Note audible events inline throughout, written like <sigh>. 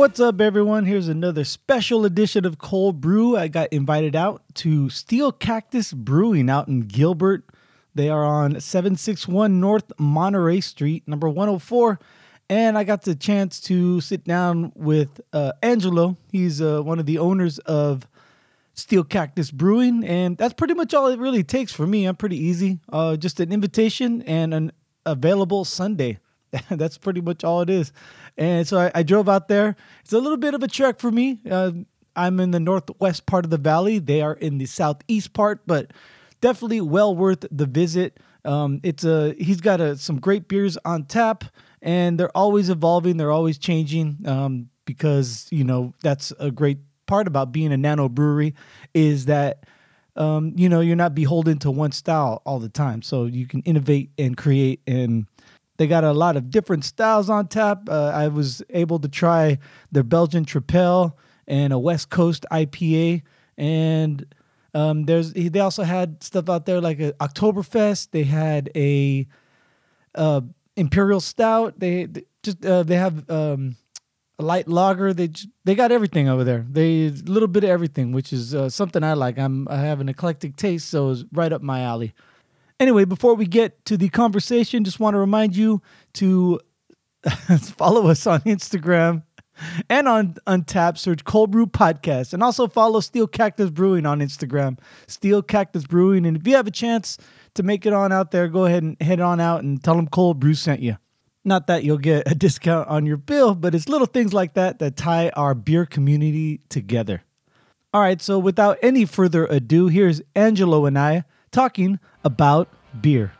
What's up, everyone? Here's another special edition of Cold Brew. I got invited out to Steel Cactus Brewing out in Gilbert. They are on 761 North Monterey Street, number 104. And I got the chance to sit down with uh, Angelo. He's uh, one of the owners of Steel Cactus Brewing. And that's pretty much all it really takes for me. I'm pretty easy. Uh, just an invitation and an available Sunday. <laughs> that's pretty much all it is. And so I, I, drove out there. It's a little bit of a trek for me. Uh, I'm in the northwest part of the valley. They are in the southeast part, but definitely well worth the visit. Um, it's a he's got a, some great beers on tap, and they're always evolving. They're always changing um, because you know that's a great part about being a nano brewery is that um, you know you're not beholden to one style all the time. So you can innovate and create and they got a lot of different styles on tap. Uh, I was able to try their Belgian Tripel and a West Coast IPA, and um, there's they also had stuff out there like a Oktoberfest. They had a uh, Imperial Stout. They, they just uh, they have um, a light lager. They they got everything over there. They a little bit of everything, which is uh, something I like. I'm I have an eclectic taste, so it's right up my alley. Anyway, before we get to the conversation, just want to remind you to <laughs> follow us on Instagram and on Untappd. Search Cold Brew Podcast, and also follow Steel Cactus Brewing on Instagram, Steel Cactus Brewing. And if you have a chance to make it on out there, go ahead and head on out and tell them Cold Brew sent you. Not that you'll get a discount on your bill, but it's little things like that that tie our beer community together. All right, so without any further ado, here's Angelo and I talking about beer.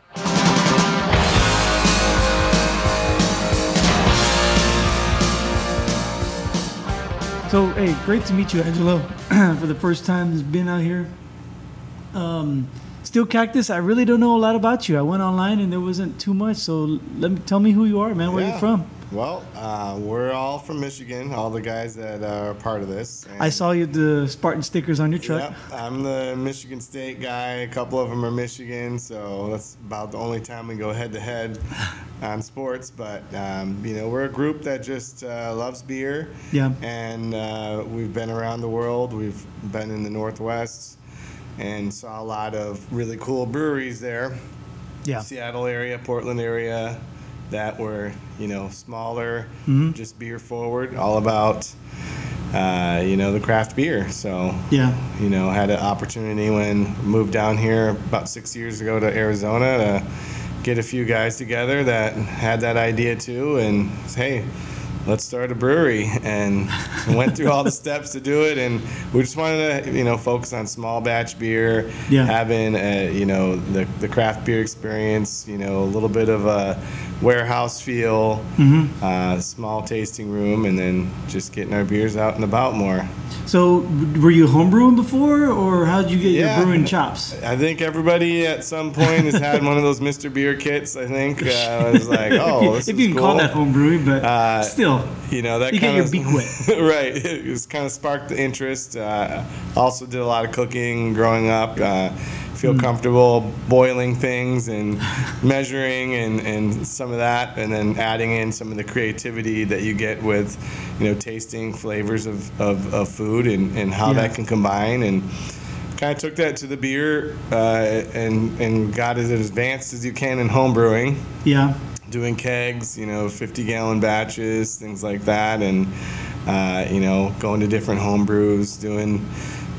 So, hey, great to meet you, Angelo, <clears throat> for the first time. Has been out here. Um, Steel Cactus. I really don't know a lot about you. I went online and there wasn't too much. So, let me tell me who you are, man. Where yeah. you from? Well, uh, we're all from Michigan, all the guys that are part of this. I saw you the Spartan stickers on your truck. Yep, I'm the Michigan State guy. A couple of them are Michigan, so that's about the only time we go head to head <laughs> on sports. But um, you know, we're a group that just uh, loves beer. Yeah. And uh, we've been around the world. We've been in the Northwest and saw a lot of really cool breweries there. Yeah. Seattle area, Portland area, that were you know smaller, mm-hmm. just beer forward, all about uh, you know the craft beer. So yeah, you know had an opportunity when moved down here about six years ago to Arizona to get a few guys together that had that idea too, and hey let's start a brewery and went through all the steps to do it and we just wanted to you know focus on small batch beer yeah. having a, you know the, the craft beer experience you know a little bit of a warehouse feel mm-hmm. uh, small tasting room and then just getting our beers out and about more so, were you homebrewing before, or how did you get yeah, your brewing chops? I think everybody at some point has had one of those Mr. Beer kits. I think uh, I was like, <laughs> oh, if you can cool. call that homebrewing, but uh, still, you know that you kind of, your beak wet. <laughs> right. It kind of sparked the interest. Uh, also, did a lot of cooking growing up uh, feel mm. comfortable boiling things and measuring and, and some of that, and then adding in some of the creativity that you get with, you know, tasting flavors of, of, of food and, and how yeah. that can combine. And kind of took that to the beer uh, and, and got it as advanced as you can in home brewing. Yeah. Doing kegs, you know, 50 gallon batches, things like that. And, uh, you know, going to different home brews, doing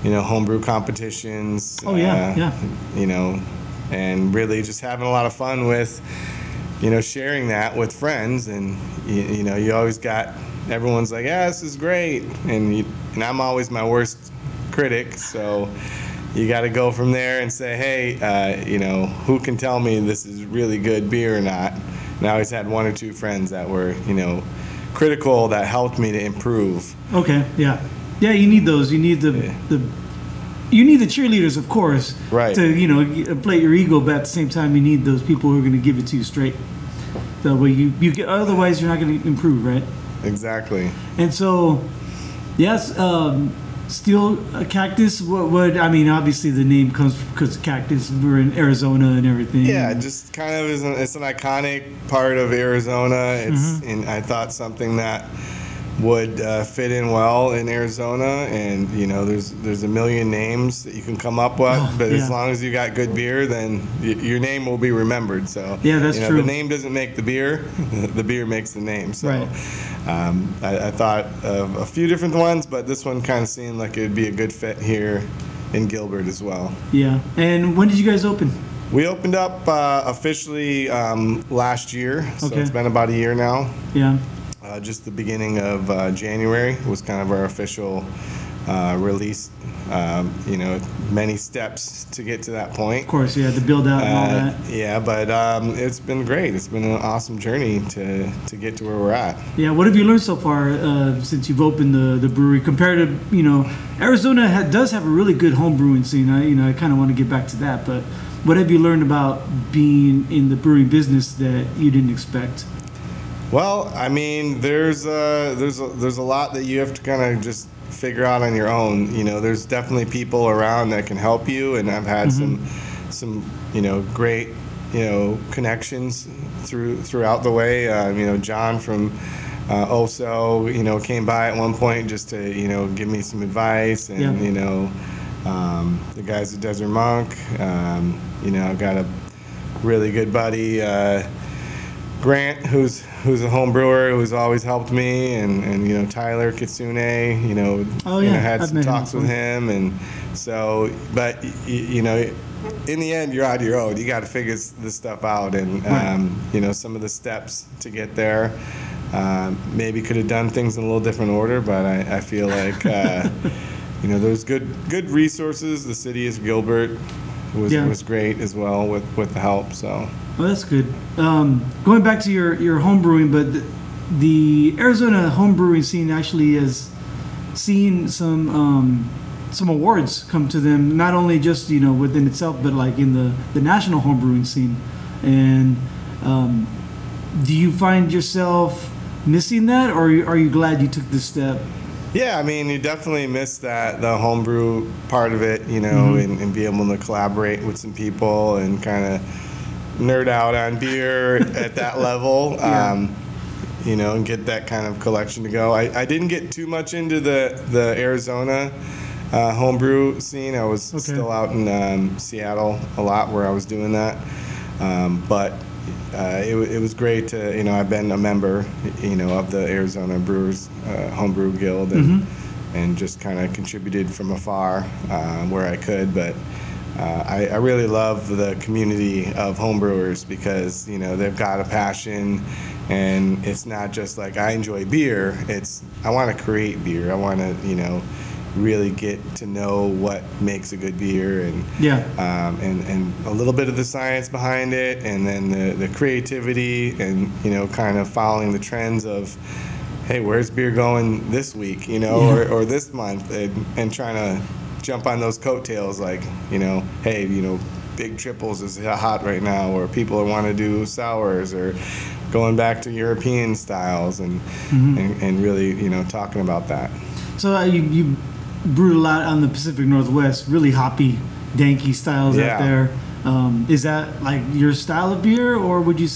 you know, homebrew competitions. Oh yeah, uh, yeah. You know, and really just having a lot of fun with, you know, sharing that with friends, and you, you know, you always got everyone's like, yeah, this is great, and you, and I'm always my worst critic, so you got to go from there and say, hey, uh, you know, who can tell me this is really good beer or not? And I always had one or two friends that were, you know, critical that helped me to improve. Okay, yeah. Yeah, you need those. You need the yeah. the you need the cheerleaders, of course, right? To you know, inflate your ego, but at the same time, you need those people who are going to give it to you straight. That way, you you get. Otherwise, you're not going to improve, right? Exactly. And so, yes, um, steel cactus. What, what? I mean, obviously, the name comes because cactus. We're in Arizona and everything. Yeah, just kind of is. An, it's an iconic part of Arizona. It's, mm-hmm. and I thought something that would uh, fit in well in Arizona, and you know, there's there's a million names that you can come up with, Oh, but yeah. as long as you got good beer, then y- your name will be remembered. So Yeah, that's you know, true. The name doesn't make the beer; <laughs> the beer makes the name. So Right. um, I, I thought of a few different ones, but this one kind of seemed like it would be a good fit here in Gilbert as well. Yeah. And when did you guys open? We opened up uh, officially um, last year, so Okay. it's been about a year now. Yeah. Uh, just the beginning of uh, January was kind of our official uh, release. Um, you know, many steps to get to that point. Of course, yeah, the build out and all Uh, that. yeah, but um, it's been great. It's been an awesome journey to, to get to where we're at. Yeah, what have you learned so far uh, since you've opened the, the brewery compared to, you know, Arizona ha- does have a really good home brewing scene. I, you know, I kind of want to get back to that, but what have you learned about being in the brewing business that you didn't expect? Well, I mean, there's uh, there's a, there's a lot that you have to kind of just figure out on your own. You know, there's definitely people around that can help you, and I've had some some you know great you know connections through throughout the way. Uh, you know, John from uh, Oso, you know, came by at one point just to you know give me some advice, and Yeah. you know, um, the guys at Desert Monk. Um, you know, I've got a really good buddy. Uh, Grant, who's who's a home brewer, who's always helped me, and, and you know Tyler Kitsune, you know, Oh, you know, had I've some met him talks with him, and so, but you know, in the end, you're on your own. You got to figure this stuff out, and Right. um, you know some of the steps to get there. Um, maybe could have done things in a little different order, but I, I feel like uh, <laughs> you know there's good good resources. The city is Gilbert was Yeah. was great as well with with the help. So. Well, that's good. Um, going back to your, your home brewing, but the, the Arizona home brewing scene actually has seen some um, some awards come to them, not only just you know within itself, but like in the, the national home brewing scene. And um, do you find yourself missing that, or are you, are you glad you took this step? Yeah, I mean, you definitely miss that the homebrew part of it, you know, and, and be able to collaborate with some people and kind of nerd out on beer at that <laughs> level. Yeah. Um, you know, and get that kind of collection to go. I, I didn't get too much into the the Arizona uh, homebrew scene. I was Okay. still out in um, Seattle a lot where I was doing that, um, but. Uh, it, it was great to you know I've been a member you know of the Arizona Brewers uh, Homebrew Guild and and just kind of contributed from afar uh, where I could but uh, I, I really love the community of homebrewers because you know they've got a passion, and it's not just like I enjoy beer. It's I want to create beer. I want to you know really get to know what makes a good beer and Yeah. um, and and a little bit of the science behind it, and then the the creativity, and you know kind of following the trends of. Hey, where's beer going this week? You know, Yeah. or, or this month, and, and trying to jump on those coattails like you know hey you know big triples is hot right now or people are want to do sours or going back to european styles and, Mm-hmm. and and really you know talking about that So uh, you, you brewed a lot on the Pacific Northwest, really hoppy, danky styles Yeah. out there. Um, is that like your style of beer, or would you?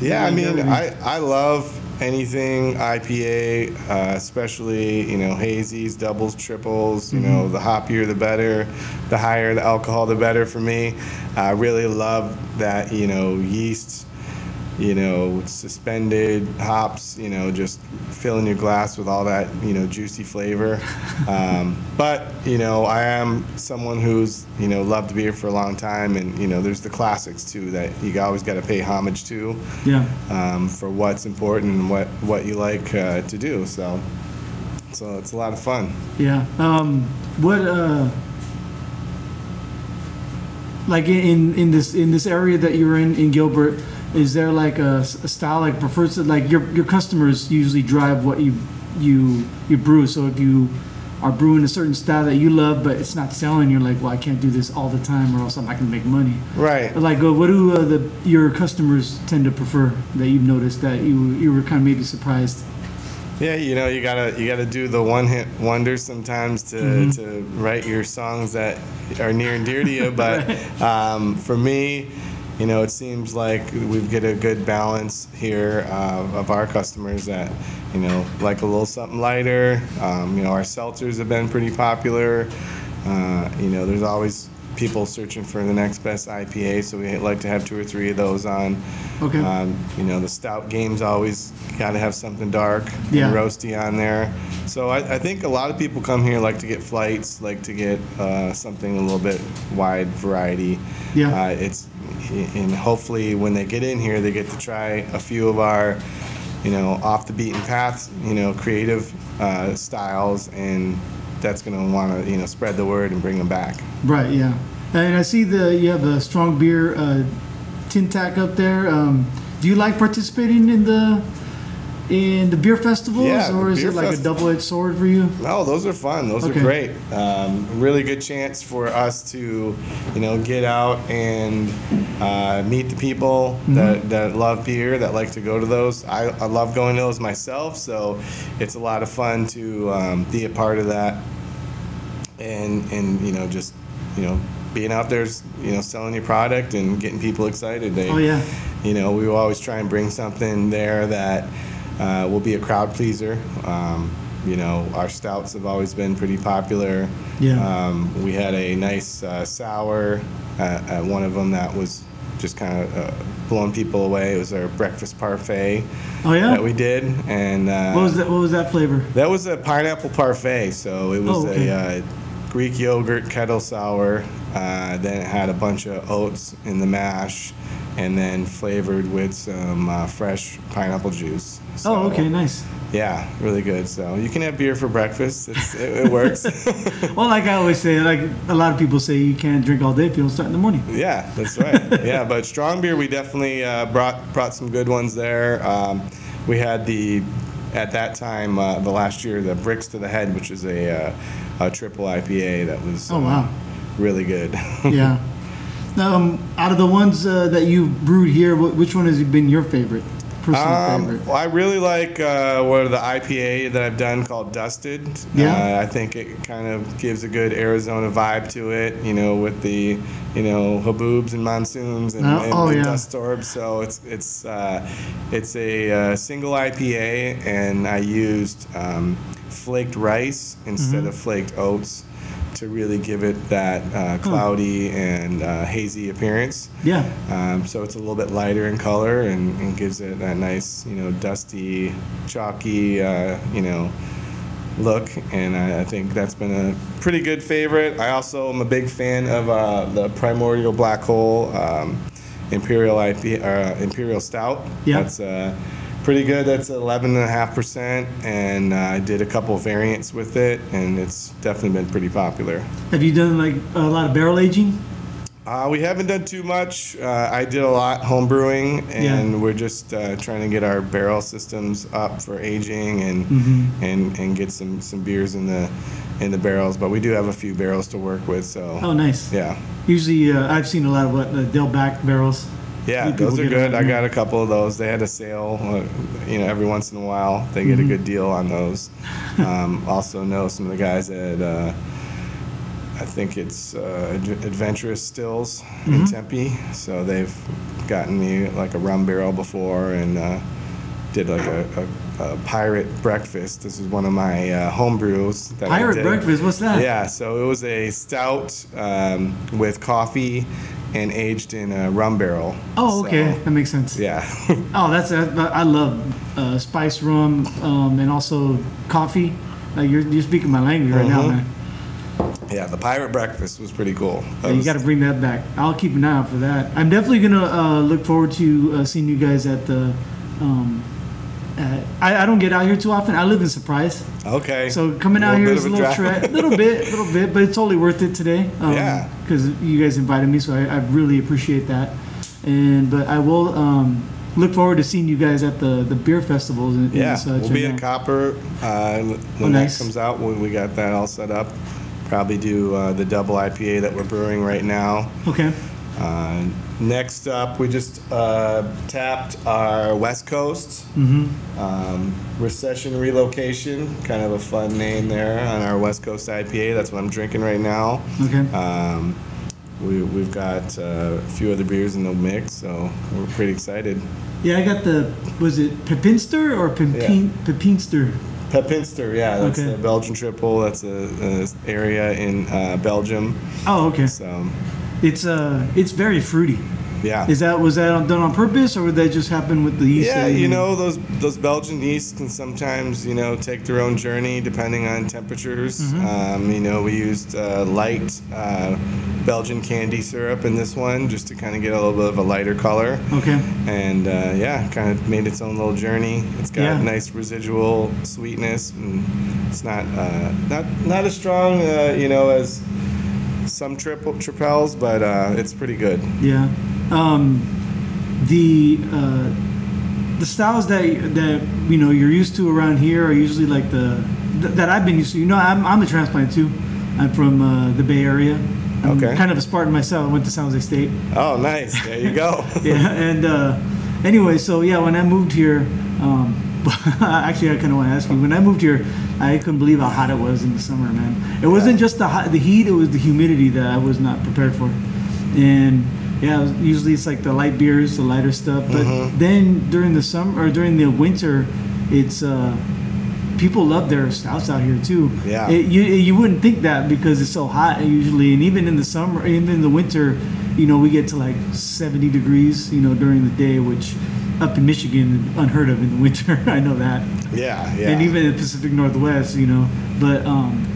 yeah i mean i i love anything ipa uh, especially you know hazies doubles triples you know the hoppier the better the higher the alcohol the better for me i really love that you know yeast you know, suspended hops, you know, just filling your glass with all that, you know, juicy flavor. <laughs> Um, but, you know, I am someone who's, you know, loved beer for a long time. And, you know, there's the classics too that you always got to pay homage to Yeah. um, for what's important and what, what you like uh, to do. So, so it's a lot of fun. Yeah. Um, what uh like in in this in this area that you're in in Gilbert, is there like a style like prefers like your your customers usually drive what you you you brew. So if you are brewing a certain style that you love but it's not selling, you're like, well, I can't do this all the time or else I'm not gonna make money. Right. Like, uh, what do uh, the your customers tend to prefer that you've noticed that you you were kind of maybe surprised? Yeah, you know, you gotta you gotta do the one hit wonders sometimes to, Mm-hmm. to write your songs that are near and dear to you. <laughs> But um, for me, you know, it seems like we get a good balance here uh, of our customers that, you know, like a little something lighter. Um, you know, our seltzers have been pretty popular. Uh, you know, there's always people searching for the next best IPA, so we like to have two or three of those on. Okay. Um, you know, the stout game's always got to have something dark Yeah. and roasty on there. So I, I think a lot of people come here like to get flights, like to get uh, something a little bit wide variety. Yeah. Uh, it's and hopefully when they get in here, they get to try a few of our, you know, off the beaten path, you know, creative uh, styles, and that's gonna want to you know spread the word and bring them back. Right. Yeah. And I see the you have a strong beer uh, tin tack up there. Um, do you like participating in the in the beer festivals, Yeah, or is it like festi- a double edged sword for you? No, those are fun. Those Okay. are great. Um, really good chance for us to, you know, get out and uh, meet the people Mm-hmm. that, that love beer, that like to go to those. I, I love going to those myself, so it's a lot of fun to um, be a part of that. And and you know just you know being out there, you know, selling your product and getting people excited. They, Oh, yeah. you know, we will always try and bring something there that uh, will be a crowd pleaser. Um, you know, our stouts have always been pretty popular. Yeah. Um, we had a nice uh, sour at, at one of them that was just kind of uh, blowing people away. It was our breakfast parfait Oh yeah. that we did, and uh, what was that? What was that flavor? that was a pineapple parfait. So it was Oh, okay. a uh, Greek yogurt kettle sour. Uh, then it had a bunch of oats in the mash, and then flavored with some uh, fresh pineapple juice. So, oh, okay, nice. Yeah, really good. So you can have beer for breakfast. It's, it, it works. <laughs> Well, like I always say, like a lot of people say, you can't drink all day if you don't start in the morning. Yeah, that's right. yeah, but strong beer, we definitely uh, brought brought some good ones there. Um, we had the at that time uh, the last year the bricks to the head, which is a, uh, a triple IPA that was Oh, uh, wow. really good. <laughs> yeah. Um, out of the ones uh, that you've brewed here, which one has been your favorite? Personal Um, favorite? well, I really like uh, what the IPA that I've done called Dusted. Yeah. Uh, I think it kind of gives a good Arizona vibe to it, you know, with the, you know, haboobs and monsoons and, Oh, and, oh, yeah. dust storms. So it's it's uh, it's a uh, single IPA, and I used um, flaked rice instead Mm-hmm. of flaked oats to really give it that uh, cloudy and uh, hazy appearance. Yeah. Um, so it's a little bit lighter in color and, and gives it that nice, you know, dusty, chalky, uh, you know, look. And I, I think that's been a pretty good favorite. I also am a big fan of uh, the Primordial Black Hole um, Imperial IP, uh, Imperial Stout. Yeah. That's uh, pretty good. That's 11.5%. And uh, I did a couple variants with it, and it's definitely been pretty popular. Have you done like a lot of barrel aging? Uh, we haven't done too much. Uh, I did a lot home brewing, and Yeah. we're just uh, trying to get our barrel systems up for aging and Mm-hmm. and and get some some beers in the in the barrels. But we do have a few barrels to work with, so Oh, nice. yeah, Usually, uh, I've seen a lot of what the Del Bac barrels. Yeah, those are good. I got a couple of those. They had a sale, uh, you know, every once in a while they Mm-hmm. get a good deal on those. <laughs> um, also know some of the guys at. Uh, I think it's uh, Adv- Adventurous Stills Mm-hmm. in Tempe. So they've gotten me like a rum barrel before and uh, did like a, a, a pirate breakfast. This is one of my uh, home brews. That I Pirate breakfast. What's that? Yeah, so it was a stout um, with coffee and aged in a rum barrel. Oh, So, okay. that makes sense. yeah. <laughs> Oh, that's I I love uh, spice rum um, and also coffee. Like you're, you're speaking my language right now, Mhm. man. yeah, the pirate breakfast was pretty cool. Yeah, you got to bring that back. I'll keep an eye out for that. I'm definitely gonna uh, look forward to uh, seeing you guys at the. Um, at, I, I don't get out here too often. I live in Surprise, okay. so coming out here is a little trek, little bit, little bit, but it's totally worth it today. Um, Yeah. because you guys invited me, so I, I really appreciate that. And but I will um, look forward to seeing you guys at the the beer festivals and, Yeah, and such. we'll be uh, Copper uh, when Oh, nice. that comes out. When we got that all set up, probably do uh, the double IPA that we're brewing right now. Okay. Uh, next up, we just uh, tapped our West Coast Mm-hmm. um, Recession Relocation. Kind of a fun name there on our West Coast IPA. That's what I'm drinking right now. Okay. Um, we, we've got uh, a few other beers in the mix, so we're pretty excited. Yeah, I got the was it Pepinster or Pepin, Pepinster? Pepinster, yeah, that's Okay. a Belgian triple. That's a, a area in uh, Belgium. Oh, okay. So It's uh, it's very fruity. yeah, Is that was that done on purpose, or would that just happen with the yeast? yeah, you know those those Belgian yeasts can sometimes you know take their own journey depending on temperatures. Mm-hmm. Um, you know, we used uh, light uh, Belgian candy syrup in this one just to kind of get a little bit of a lighter color. Okay. and uh, yeah, kind of made its own little journey. It's got Yeah. nice residual sweetness, and it's not uh, not not as strong, uh, you know, as some triple tripels, but uh, it's pretty good. Yeah. Um, the uh, the styles that that you know you're used to around here are usually like the th- that I've been used to. You know, I'm I'm a transplant too. I'm from uh, the Bay Area. I'm Okay. Kind of a Spartan myself. I went to San Jose State. Oh, nice! There you go. <laughs> yeah, and uh, anyway, so yeah, when I moved here, um, <laughs> actually, I kind of want to ask you. When I moved here, I couldn't believe how hot it was in the summer, man. It wasn't just the hot, the heat; it was the humidity that I was not prepared for. And yeah, it was- usually it's like the light beers, the lighter stuff. But then during the summer or during the winter, it's uh, people love their stouts out here too. Yeah. It- you you wouldn't think that because it's so hot usually, and even in the summer, even in the winter, you know, we get to like 70 degrees, you know, during the day, which up in Michigan, unheard of in the winter. <laughs> I know that, Yeah, yeah. and even in the Pacific Northwest, you know. But um,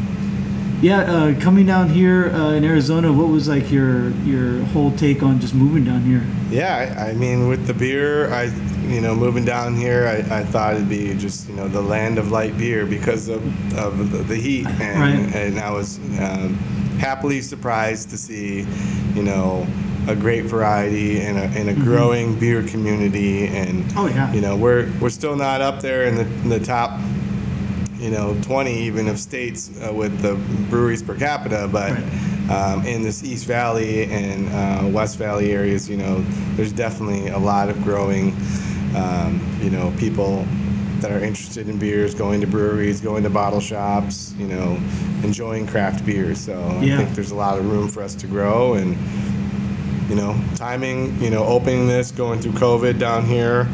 yeah, uh, coming down here uh, in Arizona, what was like your your whole take on just moving down here? Yeah, I, I mean, with the beer, I, you know, moving down here, I, I thought it'd be just, you know, the land of light beer because of, of the, the heat. And, Right. and I was um, happily surprised to see, you know, a great variety and a, and a growing beer community. And, Mm-hmm. Oh, yeah. you know, we're, we're still not up there in the, in the top, you know, 20 even of states uh, with the breweries per capita, but Right. um, in this East Valley and uh, West Valley areas, you know, there's definitely a lot of growing, um, you know, people that are interested in beers, going to breweries, going to bottle shops, you know, enjoying craft beers. So Yeah. I think there's a lot of room for us to grow and, you know, timing, you know, opening this, going through COVID down here.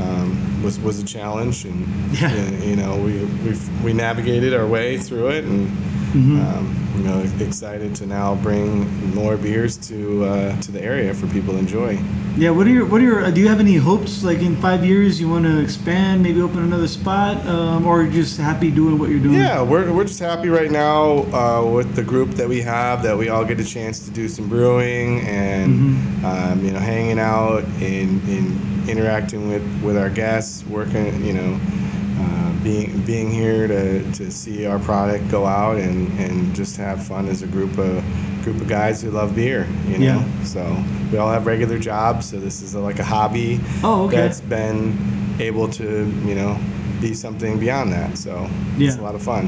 Um, was, was a challenge, and Yeah. uh, you know we we we navigated our way through it, and Mm-hmm. um, you know excited to now bring more beers to uh, to the area for people to enjoy. Yeah, what are your what are your uh, do you have any hopes like in five years you want to expand, maybe open another spot, um, or just happy doing what you're doing? Yeah, we're, we're just happy right now uh, with the group that we have that we all get a chance to do some brewing and um, you know hanging out and, and interacting with, with our guests, working you know being being here to, to see our product go out and, and just have fun as a group of group of guys who love beer. You know, Yeah. so we all have regular jobs, so this is like a hobby Oh, okay. that's been able to you know be something beyond that. So it's Yeah. a lot of fun.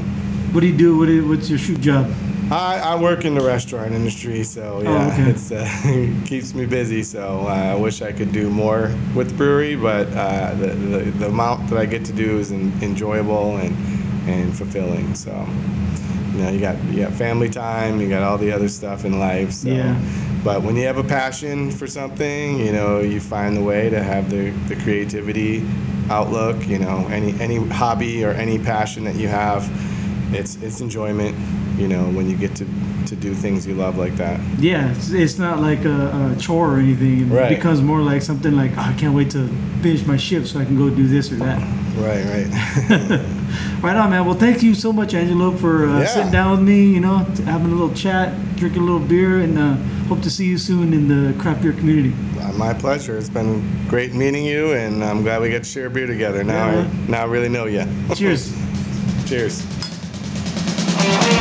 What do you do? What is, what's your shoot job? I, I work in the restaurant industry, so yeah, Oh, okay. it's uh, <laughs> keeps me busy. So uh, I wish I could do more with the brewery, but uh, the, the the amount that I get to do is en- enjoyable and and fulfilling. So you know, you got you got family time, you got all the other stuff in life. So. Yeah. But when you have a passion for something, you know, you find the way to have the, the creativity outlook. You know, any any hobby or any passion that you have, it's it's enjoyment. You know, when you get to to do things you love like that. Yeah, it's, it's not like a, a chore or anything. It Right. becomes more like something like oh, I can't wait to finish my shift so I can go do this or that. Right, right. <laughs> Right on, man. Well, thank you so much, Angelo, for uh, Yeah. sitting down with me. You know, having a little chat, drinking a little beer, and uh, hope to see you soon in the craft beer community. Uh, My pleasure. It's been great meeting you, and I'm glad we get to share a beer together. Now Yeah, I now I really know you. Cheers. <laughs> Cheers. Thank you.